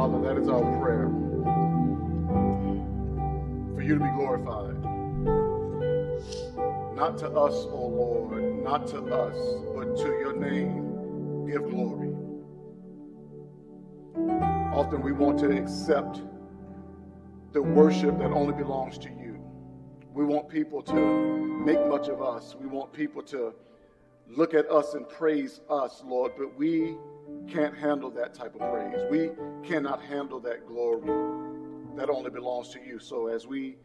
Father, that is our prayer. For you to be glorified. Not to us, O oh Lord, not to us, but to your name give glory. Often we want to accept the worship that only belongs to you. We want people to make much of us. We want people to look at us and praise us, Lord, but we can't handle that type of praise. We cannot handle that glory that only belongs to you. So as we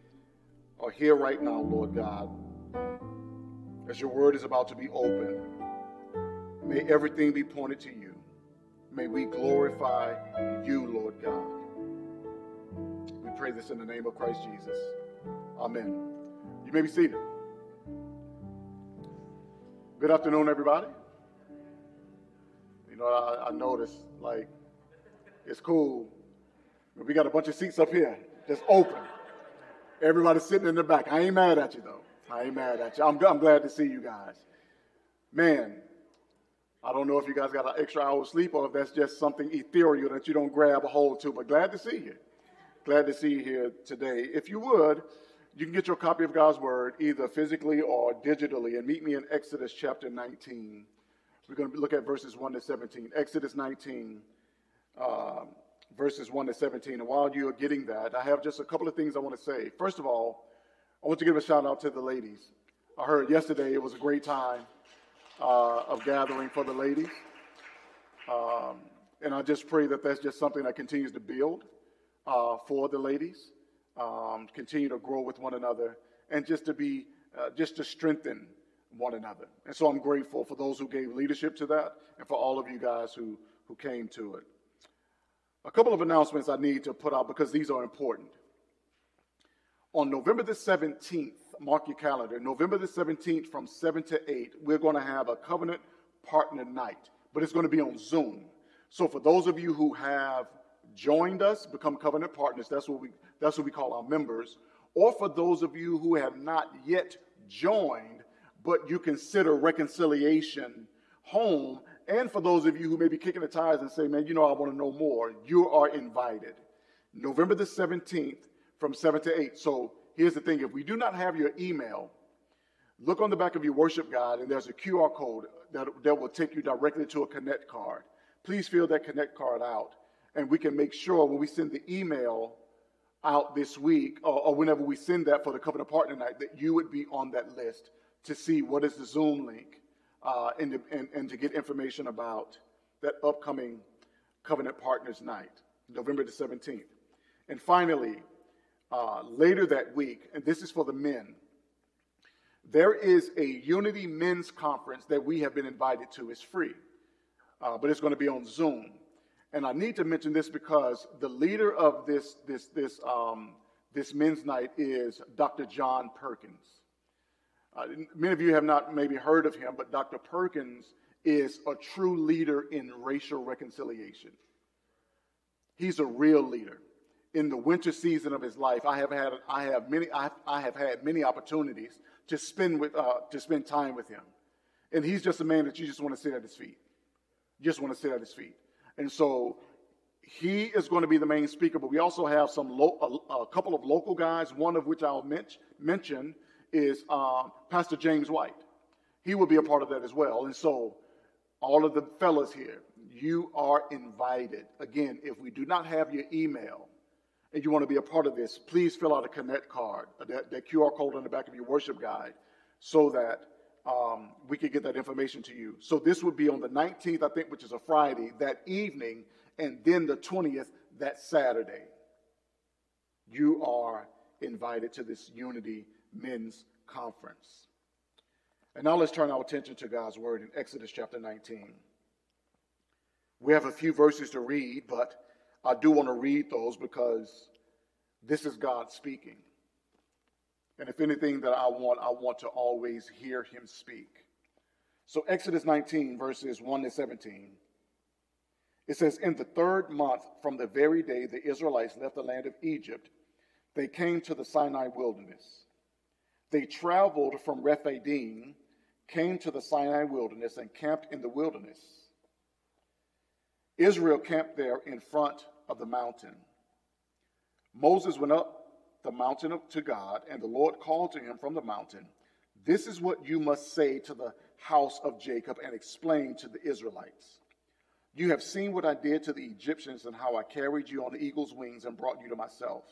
are here right now, Lord God, as your word is about to be opened, may everything be pointed to you. May we glorify you, Lord God. We pray this in the name of Christ Jesus. Amen. You may be seated. Good afternoon, everybody. You know, I, I noticed, like, it's cool. We got a bunch of seats up here, just open. Everybody sitting in the back. I ain't mad at you, though. I ain't mad at you. I'm, I'm glad to see you guys. Man, I don't know if you guys got an extra hour of sleep or if that's just something ethereal that you don't grab a hold to, but glad to see you. Glad to see you here today. If you would, you can get your copy of God's Word either physically or digitally and meet me in Exodus chapter 19. We're going to look at verses 1 to 17. Exodus 19, uh, verses 1 to 17. And while you're getting that, I have just a couple of things I want to say. First of all, I want to give a shout out to the ladies. I heard yesterday it was a great time uh, of gathering for the ladies. Um, and I just pray that that's just something that continues to build uh, for the ladies, um, continue to grow with one another, and just to be, uh, just to strengthen one another. And so I'm grateful for those who gave leadership to that and for all of you guys who, who came to it. A couple of announcements I need to put out because these are important. On November the 17th, mark your calendar, November the 17th from 7 to 8, we're going to have a covenant partner night, but it's going to be on Zoom. So for those of you who have joined us, become covenant partners, that's what we, that's what we call our members, or for those of you who have not yet joined, but you consider reconciliation home. And for those of you who may be kicking the tires and say, man, you know, I want to know more, you are invited. November the 17th from 7 to 8. So here's the thing if we do not have your email, look on the back of your worship guide, and there's a QR code that, that will take you directly to a Connect card. Please fill that Connect card out, and we can make sure when we send the email out this week, or, or whenever we send that for the Covenant Partner Night, that you would be on that list to see what is the Zoom link uh, and, to, and, and to get information about that upcoming Covenant Partners Night, November the 17th. And finally, uh, later that week, and this is for the men, there is a Unity Men's Conference that we have been invited to. It's free, uh, but it's going to be on Zoom. And I need to mention this because the leader of this, this, this, um, this men's night is Dr. John Perkins. Uh, many of you have not maybe heard of him, but Dr. Perkins is a true leader in racial reconciliation. He's a real leader. In the winter season of his life, I have had I have many I, I have had many opportunities to spend with uh, to spend time with him, and he's just a man that you just want to sit at his feet. You just want to sit at his feet, and so he is going to be the main speaker. But we also have some lo- a, a couple of local guys, one of which I'll mention is um, Pastor James White. He will be a part of that as well. And so, all of the fellas here, you are invited. Again, if we do not have your email and you want to be a part of this, please fill out a Connect card, uh, that, that QR code on the back of your worship guide, so that um, we can get that information to you. So, this would be on the 19th, I think, which is a Friday, that evening, and then the 20th, that Saturday. You are invited to this unity men's conference. And now let's turn our attention to God's word in Exodus chapter 19. We have a few verses to read, but I do want to read those because this is God speaking. And if anything that I want, I want to always hear him speak. So, Exodus 19, verses 1 to 17. It says, In the third month from the very day the Israelites left the land of Egypt, they came to the Sinai wilderness. They traveled from Rephidim, came to the Sinai wilderness, and camped in the wilderness. Israel camped there in front of the mountain. Moses went up the mountain to God, and the Lord called to him from the mountain, This is what you must say to the house of Jacob and explain to the Israelites. You have seen what I did to the Egyptians and how I carried you on the eagle's wings and brought you to myself.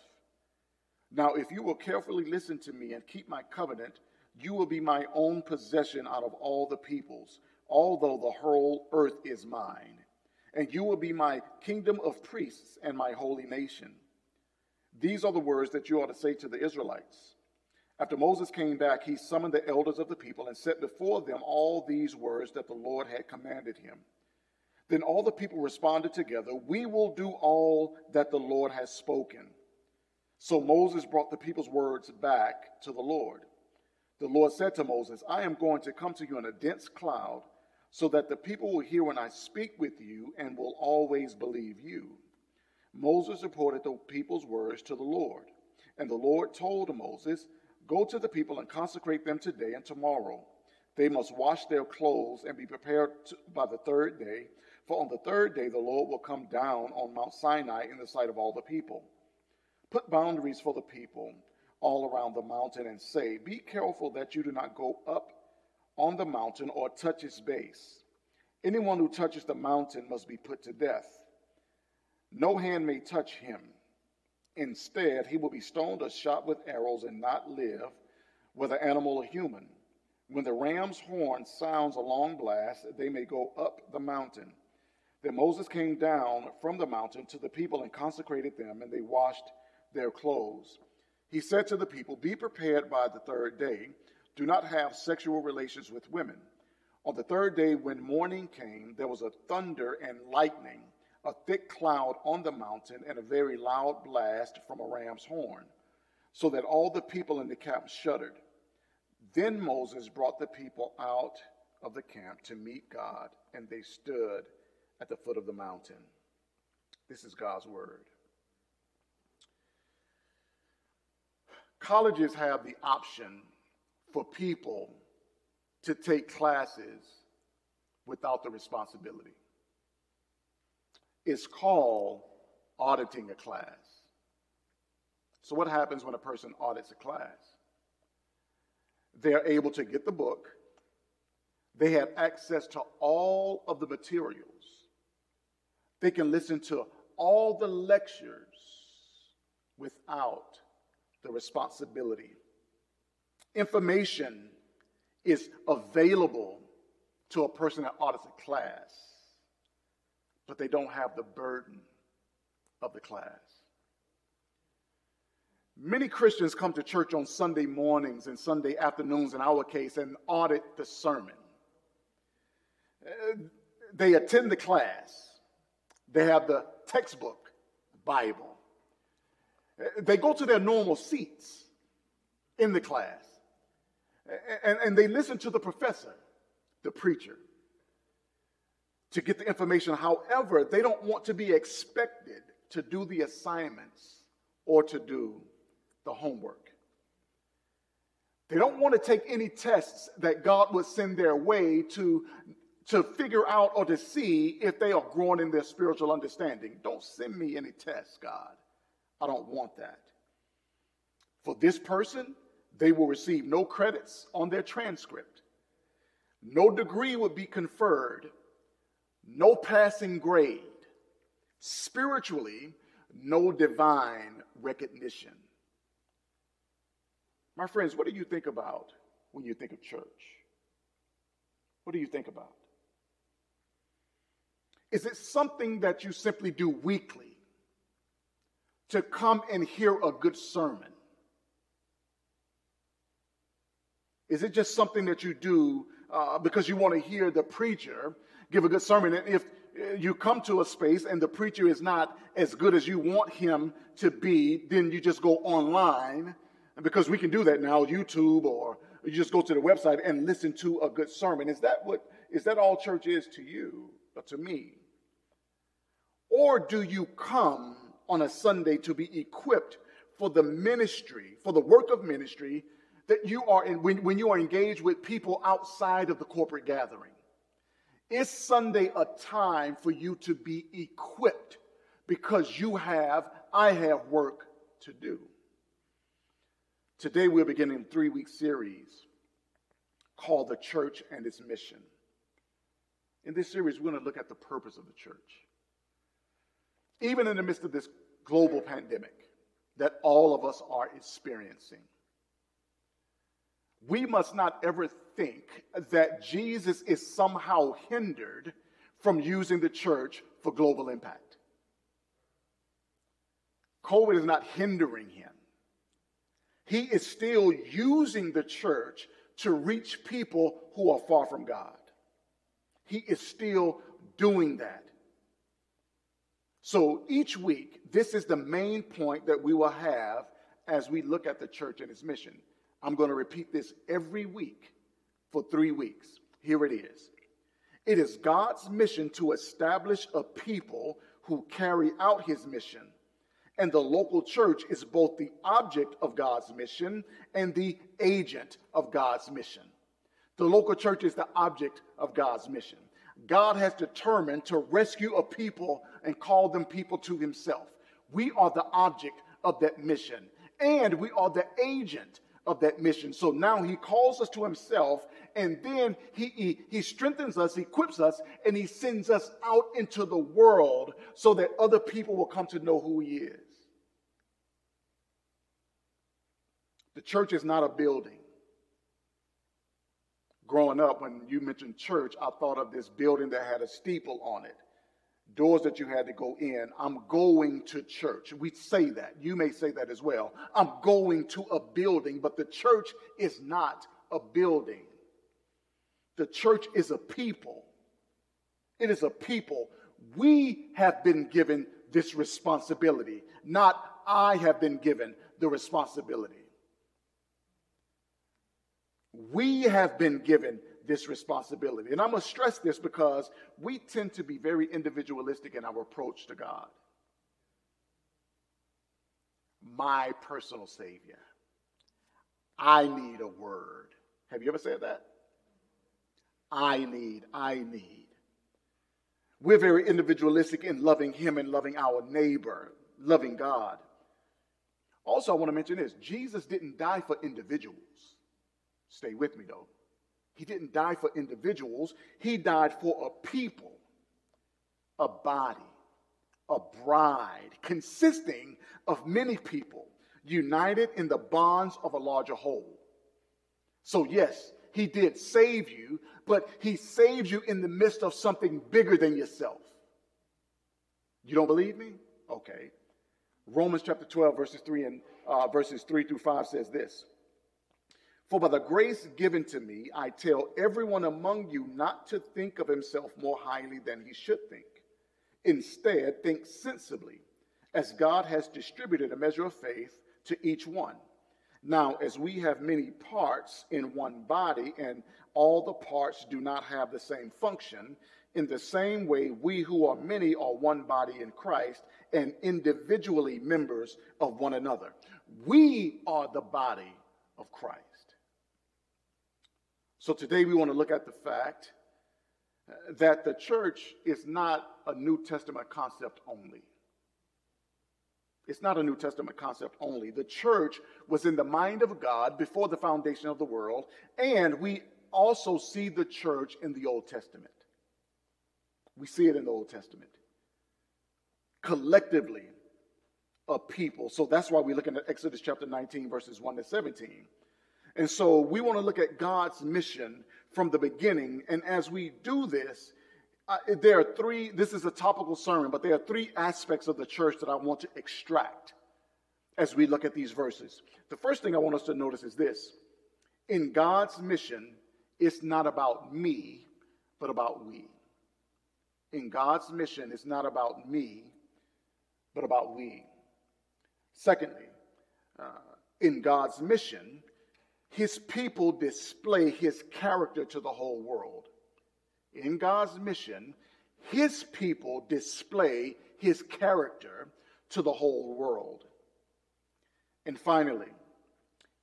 Now, if you will carefully listen to me and keep my covenant, you will be my own possession out of all the peoples, although the whole earth is mine. And you will be my kingdom of priests and my holy nation. These are the words that you ought to say to the Israelites. After Moses came back, he summoned the elders of the people and set before them all these words that the Lord had commanded him. Then all the people responded together, We will do all that the Lord has spoken. So Moses brought the people's words back to the Lord. The Lord said to Moses, I am going to come to you in a dense cloud, so that the people will hear when I speak with you and will always believe you. Moses reported the people's words to the Lord. And the Lord told Moses, Go to the people and consecrate them today and tomorrow. They must wash their clothes and be prepared by the third day for on the third day the Lord will come down on Mount Sinai in the sight of all the people. Put boundaries for the people all around the mountain and say, Be careful that you do not go up on the mountain or touch its base. Anyone who touches the mountain must be put to death. No hand may touch him. Instead, he will be stoned or shot with arrows and not live, whether animal or human. When the ram's horn sounds a long blast, they may go up the mountain. Then Moses came down from the mountain to the people and consecrated them, and they washed their clothes. He said to the people, Be prepared by the third day. Do not have sexual relations with women. On the third day, when morning came, there was a thunder and lightning, a thick cloud on the mountain, and a very loud blast from a ram's horn, so that all the people in the camp shuddered. Then Moses brought the people out of the camp to meet God, and they stood at the foot of the mountain. This is God's word. Colleges have the option for people to take classes without the responsibility. It's called auditing a class. So, what happens when a person audits a class? They're able to get the book, they have access to all of the materials they can listen to all the lectures without the responsibility. Information is available to a person that audits a class, but they don't have the burden of the class. Many Christians come to church on Sunday mornings and Sunday afternoons, in our case, and audit the sermon. They attend the class, they have the textbook, Bible. They go to their normal seats in the class and, and they listen to the professor, the preacher, to get the information. However, they don't want to be expected to do the assignments or to do the homework. They don't want to take any tests that God would send their way to to figure out or to see if they are growing in their spiritual understanding. Don't send me any tests, God. I don't want that. For this person, they will receive no credits on their transcript. No degree will be conferred, no passing grade. Spiritually, no divine recognition. My friends, what do you think about when you think of church? What do you think about? Is it something that you simply do weekly to come and hear a good sermon? Is it just something that you do uh, because you want to hear the preacher give a good sermon? And if uh, you come to a space and the preacher is not as good as you want him to be, then you just go online. Because we can do that now, YouTube, or you just go to the website and listen to a good sermon. Is that what is that all church is to you or to me? Or do you come on a Sunday to be equipped for the ministry, for the work of ministry that you are in when, when you are engaged with people outside of the corporate gathering? Is Sunday a time for you to be equipped because you have, I have work to do. Today we're beginning a three week series called The Church and Its Mission. In this series, we're going to look at the purpose of the church. Even in the midst of this global pandemic that all of us are experiencing, we must not ever think that Jesus is somehow hindered from using the church for global impact. COVID is not hindering him. He is still using the church to reach people who are far from God. He is still doing that. So each week, this is the main point that we will have as we look at the church and its mission. I'm going to repeat this every week for three weeks. Here it is. It is God's mission to establish a people who carry out his mission. And the local church is both the object of God's mission and the agent of God's mission. The local church is the object of God's mission. God has determined to rescue a people and call them people to himself. We are the object of that mission, and we are the agent of that mission. So now he calls us to himself, and then he, he, he, strengthens us, equips us, and he sends us out into the world so that other people will come to know who he is. The church is not a building. Growing up, when you mentioned church, I thought of this building that had a steeple on it doors that you had to go in. I'm going to church. We say that. You may say that as well. I'm going to a building, but the church is not a building. The church is a people. It is a people. We have been given this responsibility, not I have been given the responsibility. We have been given this responsibility. And I'm going to stress this because we tend to be very individualistic in our approach to God. My personal Savior. I need a word. Have you ever said that? I need, I need. We're very individualistic in loving Him and loving our neighbor, loving God. Also, I want to mention this Jesus didn't die for individuals. Stay with me, though. He didn't die for individuals, he died for a people, a body, a bride consisting of many people united in the bonds of a larger whole. So, yes, he did save you, but he saved you in the midst of something bigger than yourself. You don't believe me? Okay. Romans chapter 12, verses 3 and uh, verses 3 through 5 says this. For by the grace given to me, I tell everyone among you not to think of himself more highly than he should think. Instead, think sensibly, as God has distributed a measure of faith to each one. Now, as we have many parts in one body, and all the parts do not have the same function, in the same way, we who are many are one body in Christ and individually members of one another. We are the body of Christ. So today we want to look at the fact uh, that the church is not a New Testament concept only. It's not a New Testament concept only. The church was in the mind of God before the foundation of the world, and we also see the church in the Old Testament. We see it in the Old Testament. Collectively, a people. So that's why we're looking at Exodus chapter 19, verses 1 to 17. And so we want to look at God's mission from the beginning. And as we do this, uh, there are three, this is a topical sermon, but there are three aspects of the church that I want to extract as we look at these verses. The first thing I want us to notice is this in God's mission, it's not about me, but about we. In God's mission, it's not about me, but about we. Secondly, uh, in God's mission, his people display his character to the whole world. In God's mission, his people display his character to the whole world. And finally,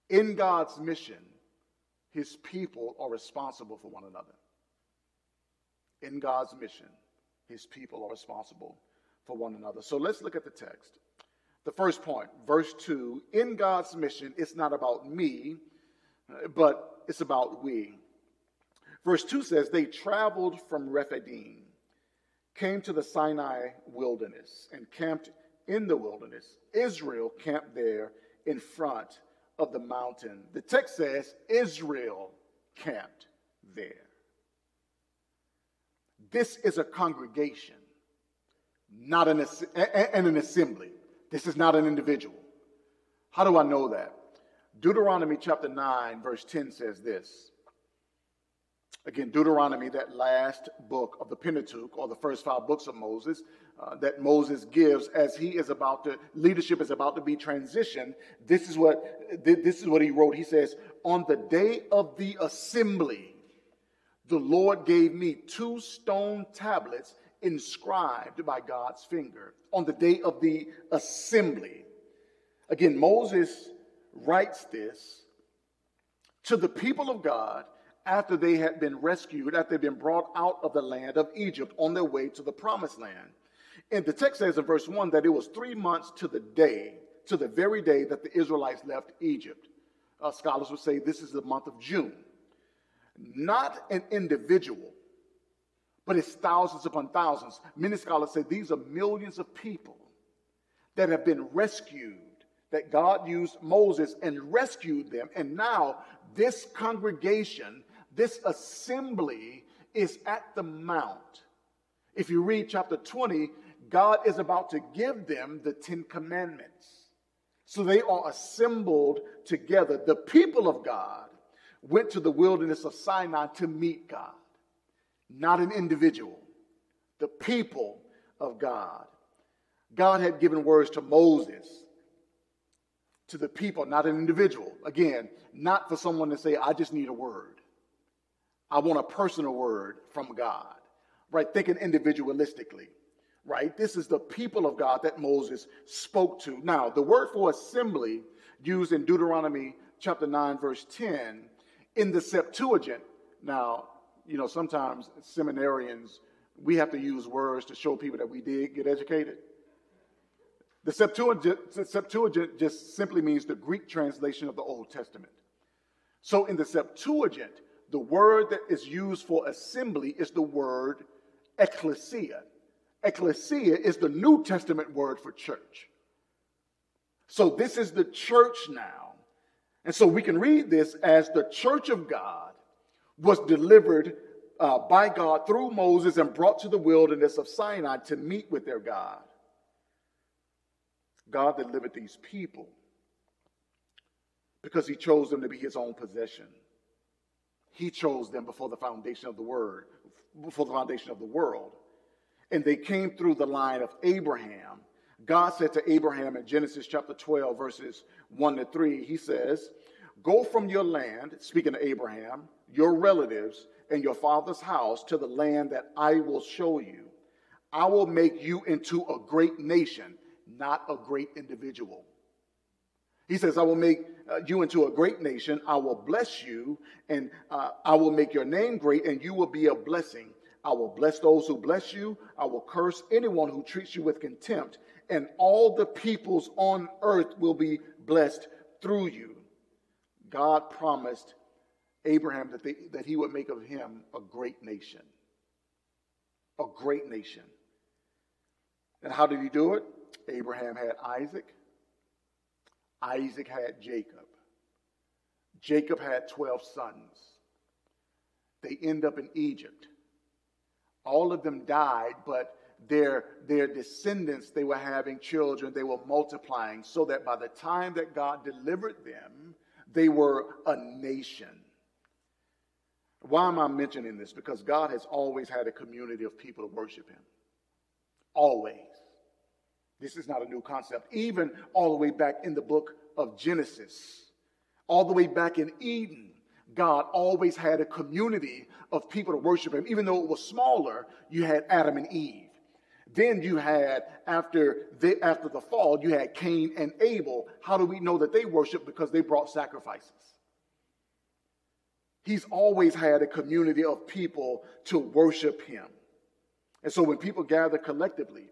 in God's mission, his people are responsible for one another. In God's mission, his people are responsible for one another. So let's look at the text. The first point, verse 2 In God's mission, it's not about me, but it's about we. Verse 2 says, They traveled from Rephidim, came to the Sinai wilderness, and camped in the wilderness. Israel camped there in front of the mountain. The text says, Israel camped there. This is a congregation, not an, and an assembly. This is not an individual. How do I know that? Deuteronomy chapter 9, verse 10 says this. Again, Deuteronomy, that last book of the Pentateuch, or the first five books of Moses, uh, that Moses gives as he is about to, leadership is about to be transitioned. This is what, this is what he wrote. He says, On the day of the assembly, the Lord gave me two stone tablets inscribed by God's finger on the day of the assembly. Again, Moses writes this to the people of God after they had been rescued, after they'd been brought out of the land of Egypt on their way to the promised land. And the text says in verse 1 that it was three months to the day, to the very day that the Israelites left Egypt. Uh, scholars would say this is the month of June. Not an individual, but it's thousands upon thousands. Many scholars say these are millions of people that have been rescued, that God used Moses and rescued them. And now this congregation, this assembly is at the mount. If you read chapter 20, God is about to give them the Ten Commandments. So they are assembled together. The people of God went to the wilderness of Sinai to meet God not an individual, the people of God. God had given words to Moses, to the people, not an individual. Again, not for someone to say, I just need a word. I want a personal word from God, right? Thinking individualistically, right? This is the people of God that Moses spoke to. Now, the word for assembly used in Deuteronomy chapter 9, verse 10, in the Septuagint. Now, you know, sometimes seminarians, we have to use words to show people that we did get educated. The Septuagint, Septuagint just simply means the Greek translation of the Old Testament. So in the Septuagint, the word that is used for assembly is the word ecclesia. Ecclesia is the New Testament word for church. So this is the church now. And so we can read this as the church of God was delivered uh, by God through Moses and brought to the wilderness of Sinai to meet with their God. God delivered these people because he chose them to be his own possession. He chose them before the foundation of the word, before the foundation of the world. And they came through the line of Abraham. God said to Abraham in Genesis chapter 12, verses 1 to 3, he says, Go from your land, speaking to Abraham, your relatives, and your father's house to the land that I will show you. I will make you into a great nation, not a great individual. He says, I will make uh, you into a great nation. I will bless you, and uh, I will make your name great, and you will be a blessing. I will bless those who bless you. I will curse anyone who treats you with contempt, and all the peoples on earth will be blessed through you. God promised Abraham that, they, that he would make of him a great nation. A great nation. And how did he do it? Abraham had Isaac. Isaac had Jacob. Jacob had 12 sons. They end up in Egypt. All of them died, but their, their descendants, they were having children, they were multiplying, so that by the time that God delivered them, they were a nation. Why am I mentioning this? Because God has always had a community of people to worship Him. Always. This is not a new concept. Even all the way back in the book of Genesis, all the way back in Eden, God always had a community of people to worship Him. Even though it was smaller, you had Adam and Eve. Then you had, after the, after the fall, you had Cain and Abel. How do we know that they worshiped? Because they brought sacrifices. He's always had a community of people to worship him. And so when people gather collectively,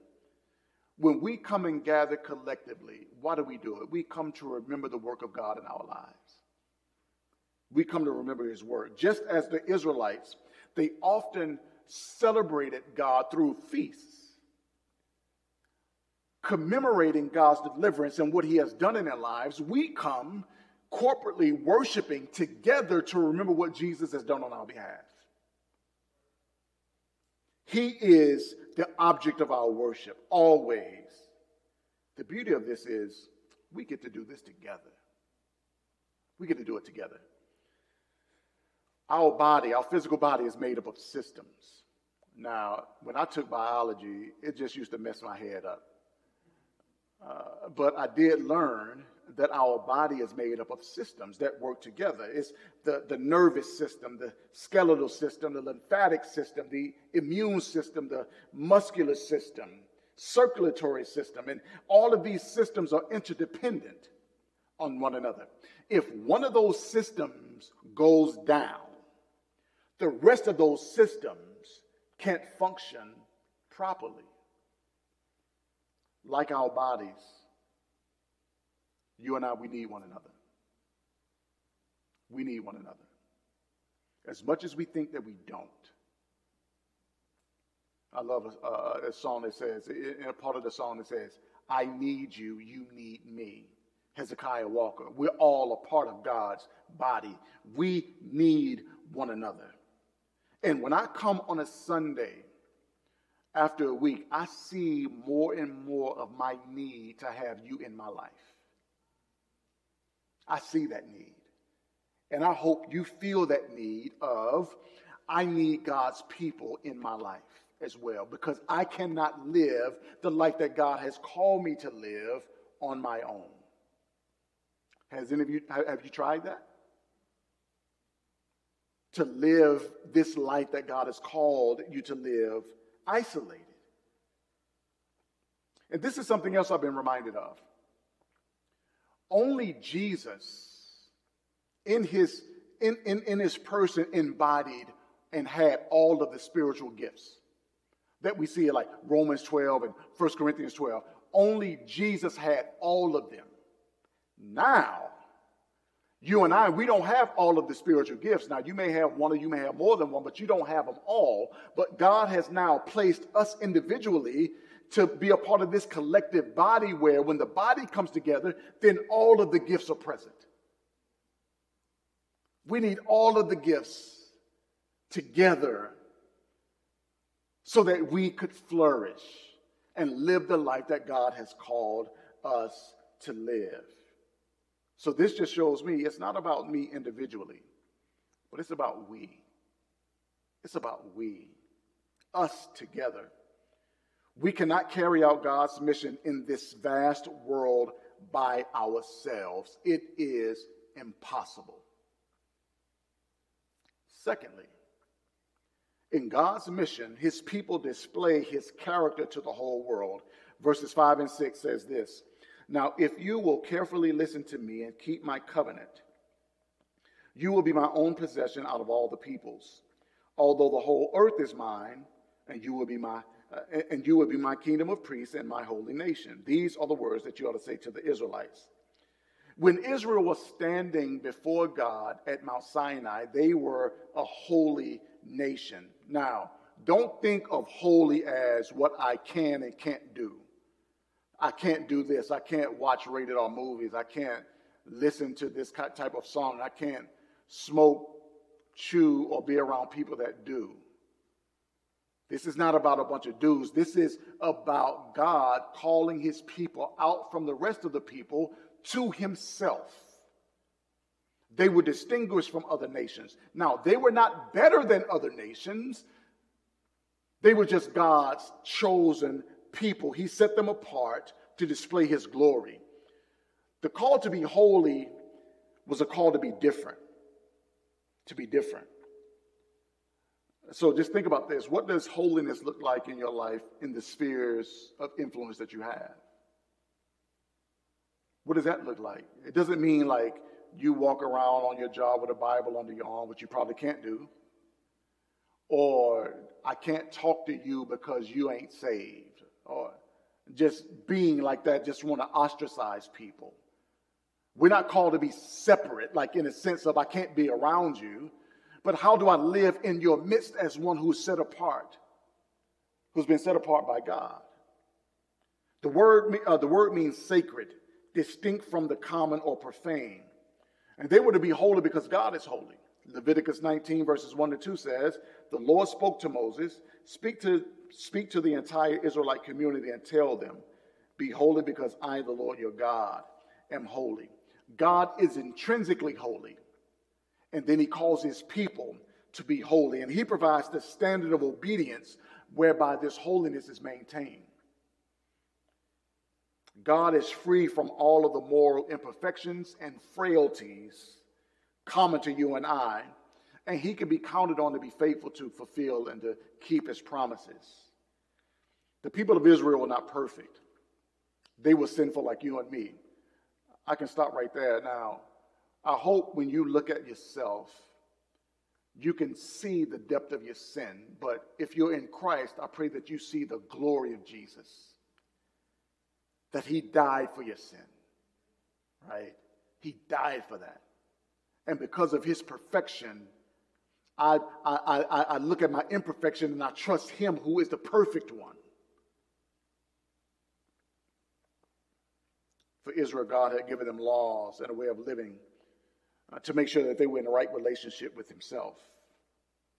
When we come and gather collectively, why do we do it? We come to remember the work of God in our lives. We come to remember his word. Just as the Israelites, they often celebrated God through feasts, commemorating God's deliverance and what he has done in their lives. We come corporately worshiping together to remember what Jesus has done on our behalf. He is the object of our worship, always. The beauty of this is we get to do this together. We get to do it together. Our body, our physical body, is made up of systems. Now, when I took biology, it just used to mess my head up. Uh, but I did learn that our body is made up of systems that work together. It's the, the nervous system, the skeletal system, the lymphatic system, the immune system, the muscular system, circulatory system, and all of these systems are interdependent on one another. If one of those systems goes down, the rest of those systems can't function properly. Like our bodies you and I, we need one another. We need one another. As much as we think that we don't. I love a, a, song that says, in a part of the song that says, I need you, you need me. Hezekiah Walker. We're all a part of God's body. We need one another. And when I come on a Sunday after a week, I see more and more of my need to have you in my life. I see that need. And I hope you feel that need of, I need God's people in my life as well, because I cannot live the life that God has called me to live on my own. Has any of you, have you tried that? To live this life that God has called you to live isolated. And this is something else I've been reminded of. Only Jesus in his, in, in, in his person embodied and had all of the spiritual gifts that we see like Romans 12 and 1 Corinthians 12. Only Jesus had all of them. Now, you and I, we don't have all of the spiritual gifts. Now, you may have one or you may have more than one, but you don't have them all. But God has now placed us individually to be a part of this collective body where when the body comes together, then all of the gifts are present. We need all of the gifts together so that we could flourish and live the life that God has called us to live. So this just shows me it's not about me individually, but it's about we. It's about we, us together. We cannot carry out God's mission in this vast world by ourselves. It is impossible. Secondly, in God's mission, his people display his character to the whole world. Verses 5 and 6 says this Now, if you will carefully listen to me and keep my covenant, you will be my own possession out of all the peoples. Although the whole earth is mine, and you will be my uh, and you will be my kingdom of priests and my holy nation. These are the words that you ought to say to the Israelites. When Israel was standing before God at Mount Sinai, they were a holy nation. Now, don't think of holy as what I can and can't do. I can't do this. I can't watch rated R movies. I can't listen to this type of song. I can't smoke, chew, or be around people that do. This is not about a bunch of dudes. This is about God calling his people out from the rest of the people to himself. They were distinguished from other nations. Now, they were not better than other nations, they were just God's chosen people. He set them apart to display his glory. The call to be holy was a call to be different. To be different. So just think about this. What does holiness look like in your life in the spheres of influence that you have? What does that look like? It doesn't mean like you walk around on your job with a Bible under your arm, which you probably can't do. Or I can't talk to you because you ain't saved. Or just being like that, just want to ostracize people. We're not called to be separate, like in a sense of I can't be around you, but how do I live in your midst as one who's set apart, who's been set apart by God? The word, uh, the word means sacred, distinct from the common or profane. And they were to be holy because God is holy. Leviticus 19, verses 1 to 2 says, The Lord spoke to Moses, speak to, speak to the entire Israelite community and tell them, Be holy because I, the Lord your God, am holy. God is intrinsically holy. And then he calls his people to be holy. And he provides the standard of obedience whereby this holiness is maintained. God is free from all of the moral imperfections and frailties common to you and I, and he can be counted on to be faithful to fulfill and to keep his promises. The people of Israel were not perfect, they were sinful like you and me. I can stop right there. Now, I hope when you look at yourself, you can see the depth of your sin. But if you're in Christ, I pray that you see the glory of Jesus, that He died for your sin, right? He died for that. And because of His perfection, I, I, I, I look at my imperfection and I trust Him who is the perfect one. for Israel, God had given them laws and a way of living uh, to make sure that they were in the right relationship with Himself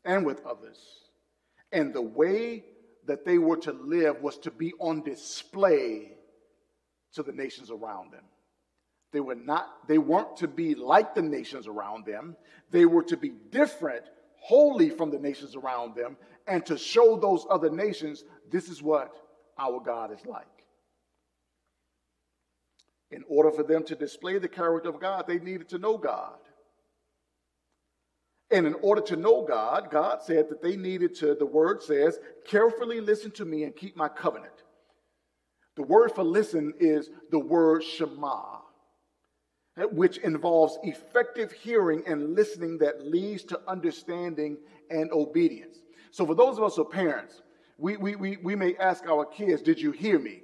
and with others. And the way that they were to live was to be on display to the nations around them. They were not, they weren't to be like the nations around them. They were to be different, wholly from the nations around them, and to show those other nations this is what our God is like. In order for them to display the character of God, they needed to know God. And in order to know God, God said that they needed to, the word says, carefully listen to me and keep my covenant. The word for listen is the word Shema, which involves effective hearing and listening that leads to understanding and obedience. So, for those of us who are parents, we, we, we, we may ask our kids, Did you hear me?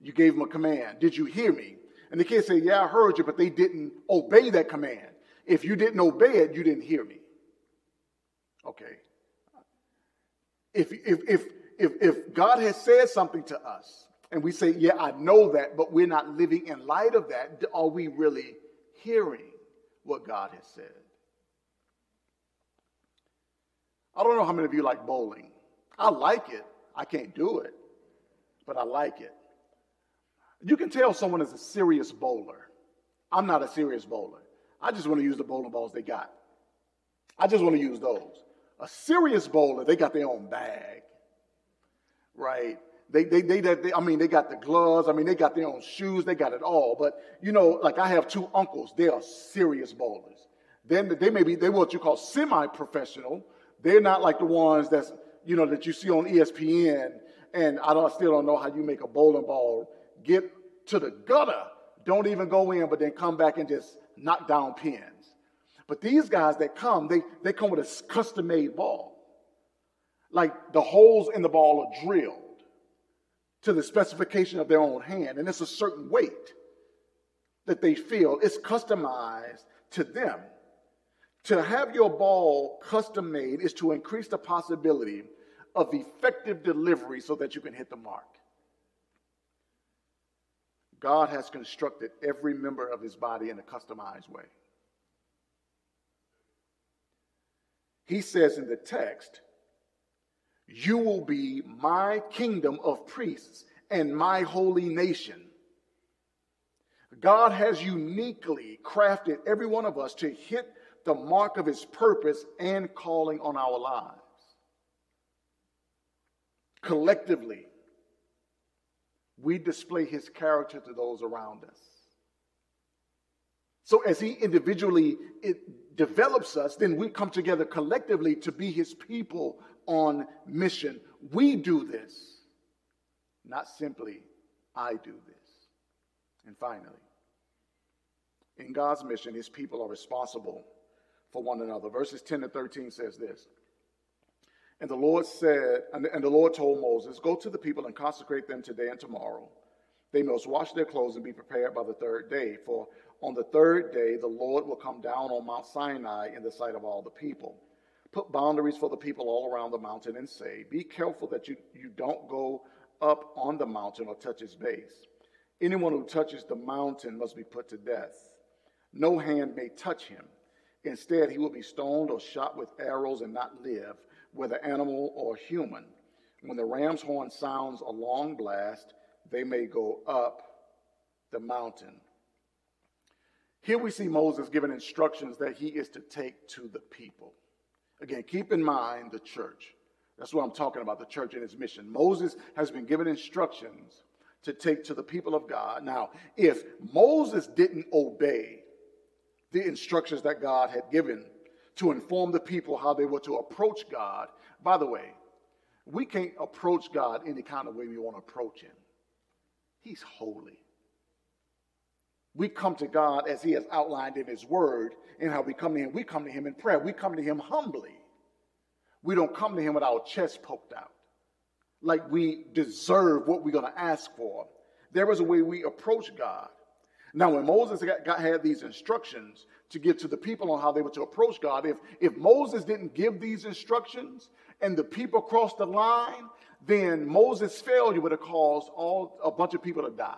You gave them a command. Did you hear me? And the kids say, Yeah, I heard you, but they didn't obey that command. If you didn't obey it, you didn't hear me. Okay. If, if, if, if, if God has said something to us and we say, Yeah, I know that, but we're not living in light of that, are we really hearing what God has said? I don't know how many of you like bowling. I like it. I can't do it, but I like it. You can tell someone is a serious bowler. I'm not a serious bowler. I just want to use the bowling balls they got. I just want to use those. A serious bowler, they got their own bag, right? They, they, they, they, I mean, they got the gloves. I mean, they got their own shoes. They got it all. But, you know, like I have two uncles. They are serious bowlers. Then they may be, they're what you call semi-professional. They're not like the ones that's, you know, that you see on ESPN. And I don't, still don't know how you make a bowling ball get to the gutter, don't even go in, but then come back and just knock down pins. But these guys that come, they, they come with a custom made ball. Like the holes in the ball are drilled to the specification of their own hand, and it's a certain weight that they feel. It's customized to them. To have your ball custom made is to increase the possibility of effective delivery so that you can hit the mark. God has constructed every member of his body in a customized way. He says in the text, You will be my kingdom of priests and my holy nation. God has uniquely crafted every one of us to hit the mark of his purpose and calling on our lives. Collectively, we display his character to those around us. So as he individually develops us, then we come together collectively to be his people on mission. We do this, not simply I do this. And finally, in God's mission, his people are responsible for one another. Verses 10 to 13 says this And the Lord said, and, the Lord told Moses, Go to the people and consecrate them today and tomorrow. They must wash their clothes and be prepared by the third day. For on the third day, the Lord will come down on Mount Sinai in the sight of all the people. Put boundaries for the people all around the mountain and say, Be careful that you, you don't go up on the mountain or touch its base. Anyone who touches the mountain must be put to death. No hand may touch him. Instead, he will be stoned or shot with arrows and not live whether animal or human. When the ram's horn sounds a long blast, they may go up the mountain. Here we see Moses giving instructions that he is to take to the people. Again, keep in mind the church. That's what I'm talking about, the church and its mission. Moses has been given instructions to take to the people of God. Now, if Moses didn't obey the instructions that God had given to inform the people how they were to approach God. By the way, we can't approach God any kind of way we want to approach Him. He's holy. We come to God as He has outlined in His Word, and how we come to Him. We come to Him in prayer. We come to Him humbly. We don't come to Him with our chest poked out, like we deserve what we're going to ask for. There is a way we approach God. Now, when Moses got, got, had these instructions to give to the people on how they were to approach God, if, if Moses didn't give these instructions and the people crossed the line, then Moses' failure would have caused all a bunch of people to die.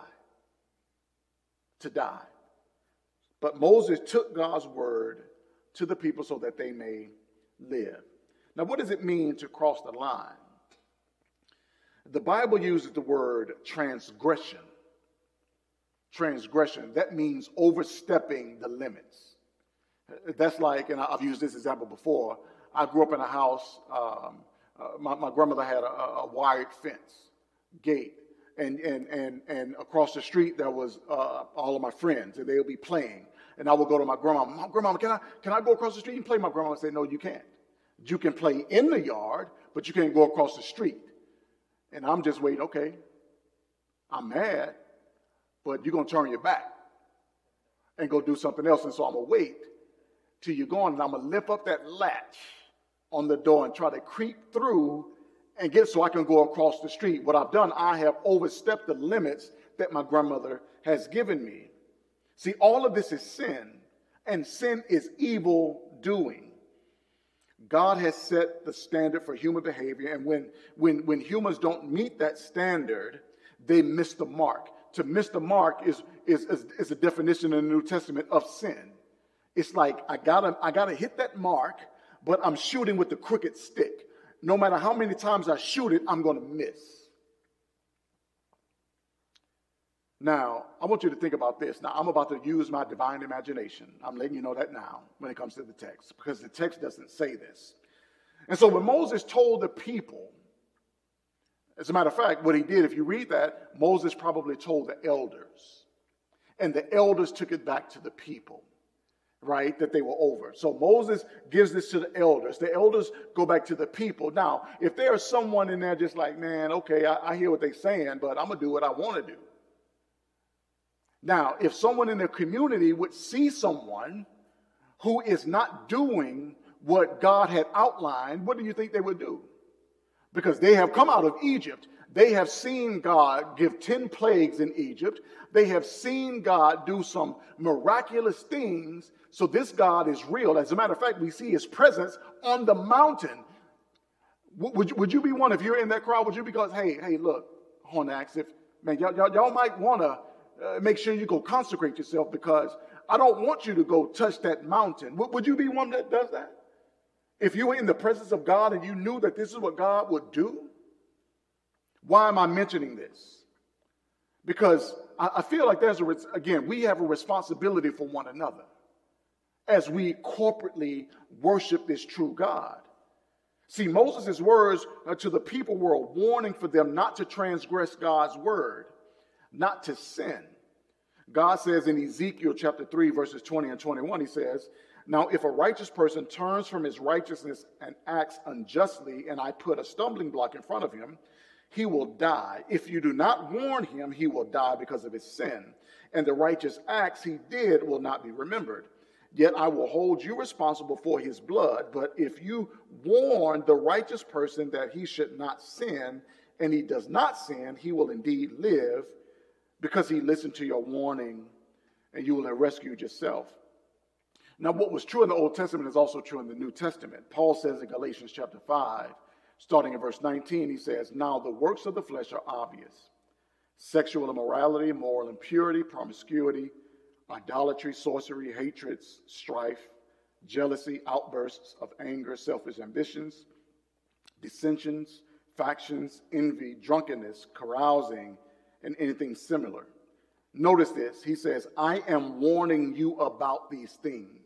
To die. But Moses took God's word to the people so that they may live. Now, what does it mean to cross the line? The Bible uses the word transgression transgression. That means overstepping the limits. That's like, and I've used this example before. I grew up in a house, um, uh, my, my, grandmother had a, a, wired fence, gate, and, and, and, and across the street there was uh, all of my friends, and they would be playing. And I would go to my grandma, my grandma, can I, can I go across the street and play? My grandma would say, no, you can't. You can play in the yard, but you can't go across the street. And I'm just waiting, okay, I'm mad, but you're to turn your back and go do something else. And so I'm to wait till you're gone and I'm going to lift up that latch on the door and try to creep through and get so I can go across the street. What I've done, I have overstepped the limits that my grandmother has given me. See, all of this is sin, and sin is evil doing. God has set the standard for human behavior, and when, when, when humans don't meet that standard, they miss the mark to miss the mark is, is, is, is a definition in the New Testament of sin. It's like I gotta, I gotta hit that mark, but I'm shooting with the crooked stick. No matter how many times I shoot it, I'm gonna miss. Now, I want you to think about this. Now, I'm about to use my divine imagination. I'm letting you know that now when it comes to the text, because the text doesn't say this. And so when Moses told the people as a matter of fact, what he did, if you read that, Moses probably told the elders. And the elders took it back to the people, right? That they were over. So Moses gives this to the elders. The elders go back to the people. Now, if there's someone in there just like, man, okay, I, I hear what they're saying, but I'm going to do what I want to do. Now, if someone in their community would see someone who is not doing what God had outlined, what do you think they would do? because they have come out of Egypt. They have seen God give 10 plagues in Egypt. They have seen God do some miraculous things. So this God is real. As a matter of fact, we see his presence on the mountain. Would, would you be one if you're in that crowd? Would you be because, hey, hey, look, Hornax, if man, y'all, y'all, y'all might want to uh, make sure you go consecrate yourself because I don't want you to go touch that mountain. Would, would you be one that does that? If you were in the presence of God and you knew that this is what God would do, why am I mentioning this? Because I, feel like there's a, again, we have a responsibility for one another as we corporately worship this true God. See, Moses' words uh, to the people were a warning for them not to transgress God's word, not to sin. God says in Ezekiel chapter 3, verses 20 and 21, He says, now, if a righteous person turns from his righteousness and acts unjustly, and I put a stumbling block in front of him, he will die. If you do not warn him, he will die because of his sin. And the righteous acts he did will not be remembered. Yet I will hold you responsible for his blood. But if you warn the righteous person that he should not sin, and he does not sin, he will indeed live because he listened to your warning, and you will have rescued yourself. Now, what was true in the Old Testament is also true in the New Testament. Paul says in Galatians chapter 5, starting in verse 19, he says, Now the works of the flesh are obvious sexual immorality, moral impurity, promiscuity idolatry, sorcery, hatreds, strife, jealousy, outbursts of anger, selfish ambitions, dissensions, factions, envy, drunkenness, carousing, and anything similar. Notice this. He says, I am warning you about these things.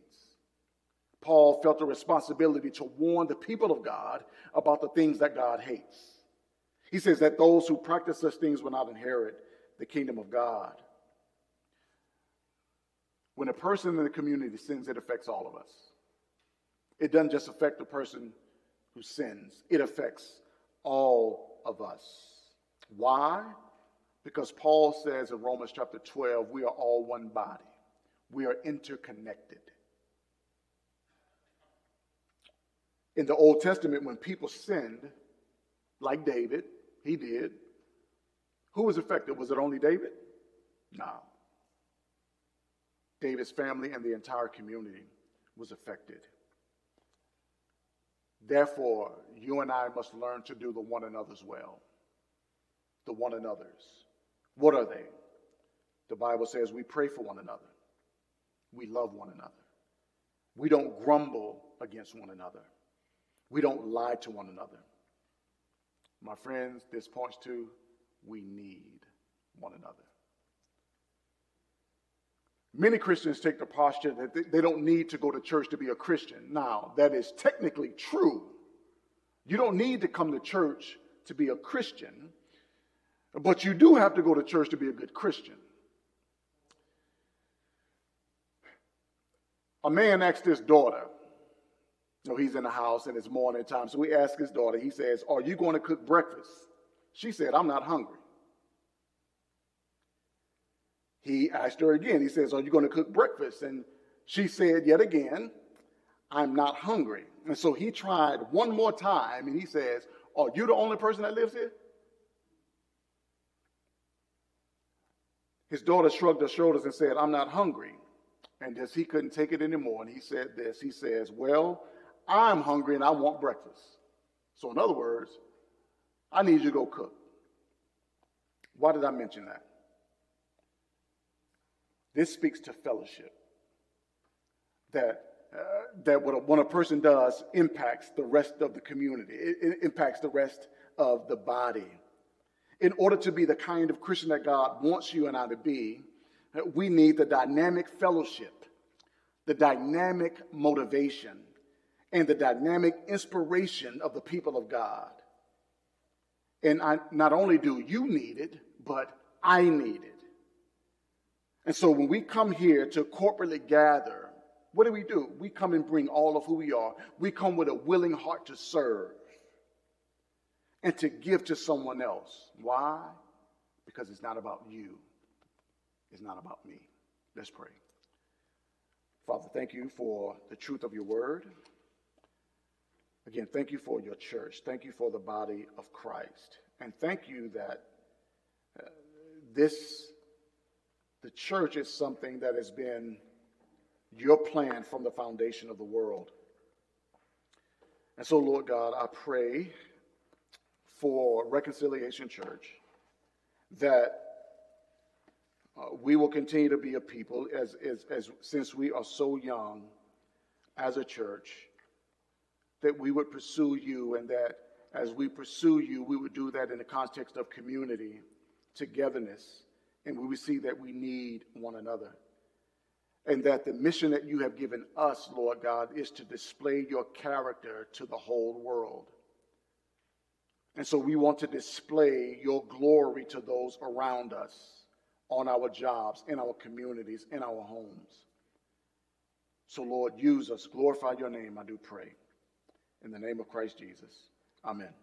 Paul felt a responsibility to warn the people of God about the things that God hates. He says that those who practice such things will not inherit the kingdom of God. When a person in the community sins, it affects all of us. It doesn't just affect the person who sins, it affects all of us. Why? Because Paul says in Romans chapter 12, we are all one body, we are interconnected. In the Old Testament, when people sinned, like David, he did, who was affected? Was it only David? No. David's family and the entire community was affected. Therefore, you and I must learn to do the one another's well. The one another's. What are they? The Bible says we pray for one another. We love one another. We don't grumble against one another. We don't lie to one another. My friends, this points to we need one another. Many Christians take the posture that they don't need to go to church to be a Christian. Now, that is technically true. You don't need to come to church to be a Christian, but you do have to go to church to be a good Christian. A man asked his daughter, so he's in the house and it's morning time. So we ask his daughter, he says, Are you going to cook breakfast? She said, I'm not hungry. He asked her again. He says, Are you going to cook breakfast? And she said yet again, I'm not hungry. And so he tried one more time and he says, Are you the only person that lives here? His daughter shrugged her shoulders and said, I'm not hungry. And as he couldn't take it anymore, and he said this, he says, Well, I'm hungry and I want breakfast. So, in other words, I need you to go cook. Why did I mention that? This speaks to fellowship. That, uh, that what a, a person does impacts the rest of the community, it, it impacts the rest of the body. In order to be the kind of Christian that God wants you and I to be, uh, we need the dynamic fellowship, the dynamic motivation, and the dynamic inspiration of the people of God. And I, not only do you need it, but I need it. And so when we come here to corporately gather, what do we do? We come and bring all of who we are. We come with a willing heart to serve and to give to someone else. Why? Because it's not about you, it's not about me. Let's pray. Father, thank you for the truth of your word. Again, thank you for your church. Thank you for the body of Christ. And thank you that uh, this the church is something that has been your plan from the foundation of the world. And so, Lord God, I pray for Reconciliation Church that uh, we will continue to be a people as, as, as since we are so young as a church that we would pursue you and that as we pursue you we would do that in the context of community togetherness and we would see that we need one another. And that the mission that you have given us, Lord God, is to display your character to the whole world. And so we want to display your glory to those around us, on our jobs, in our communities, in our homes. So, Lord, use us. Glorify your name, I do pray. In the name of Christ Jesus. Amen.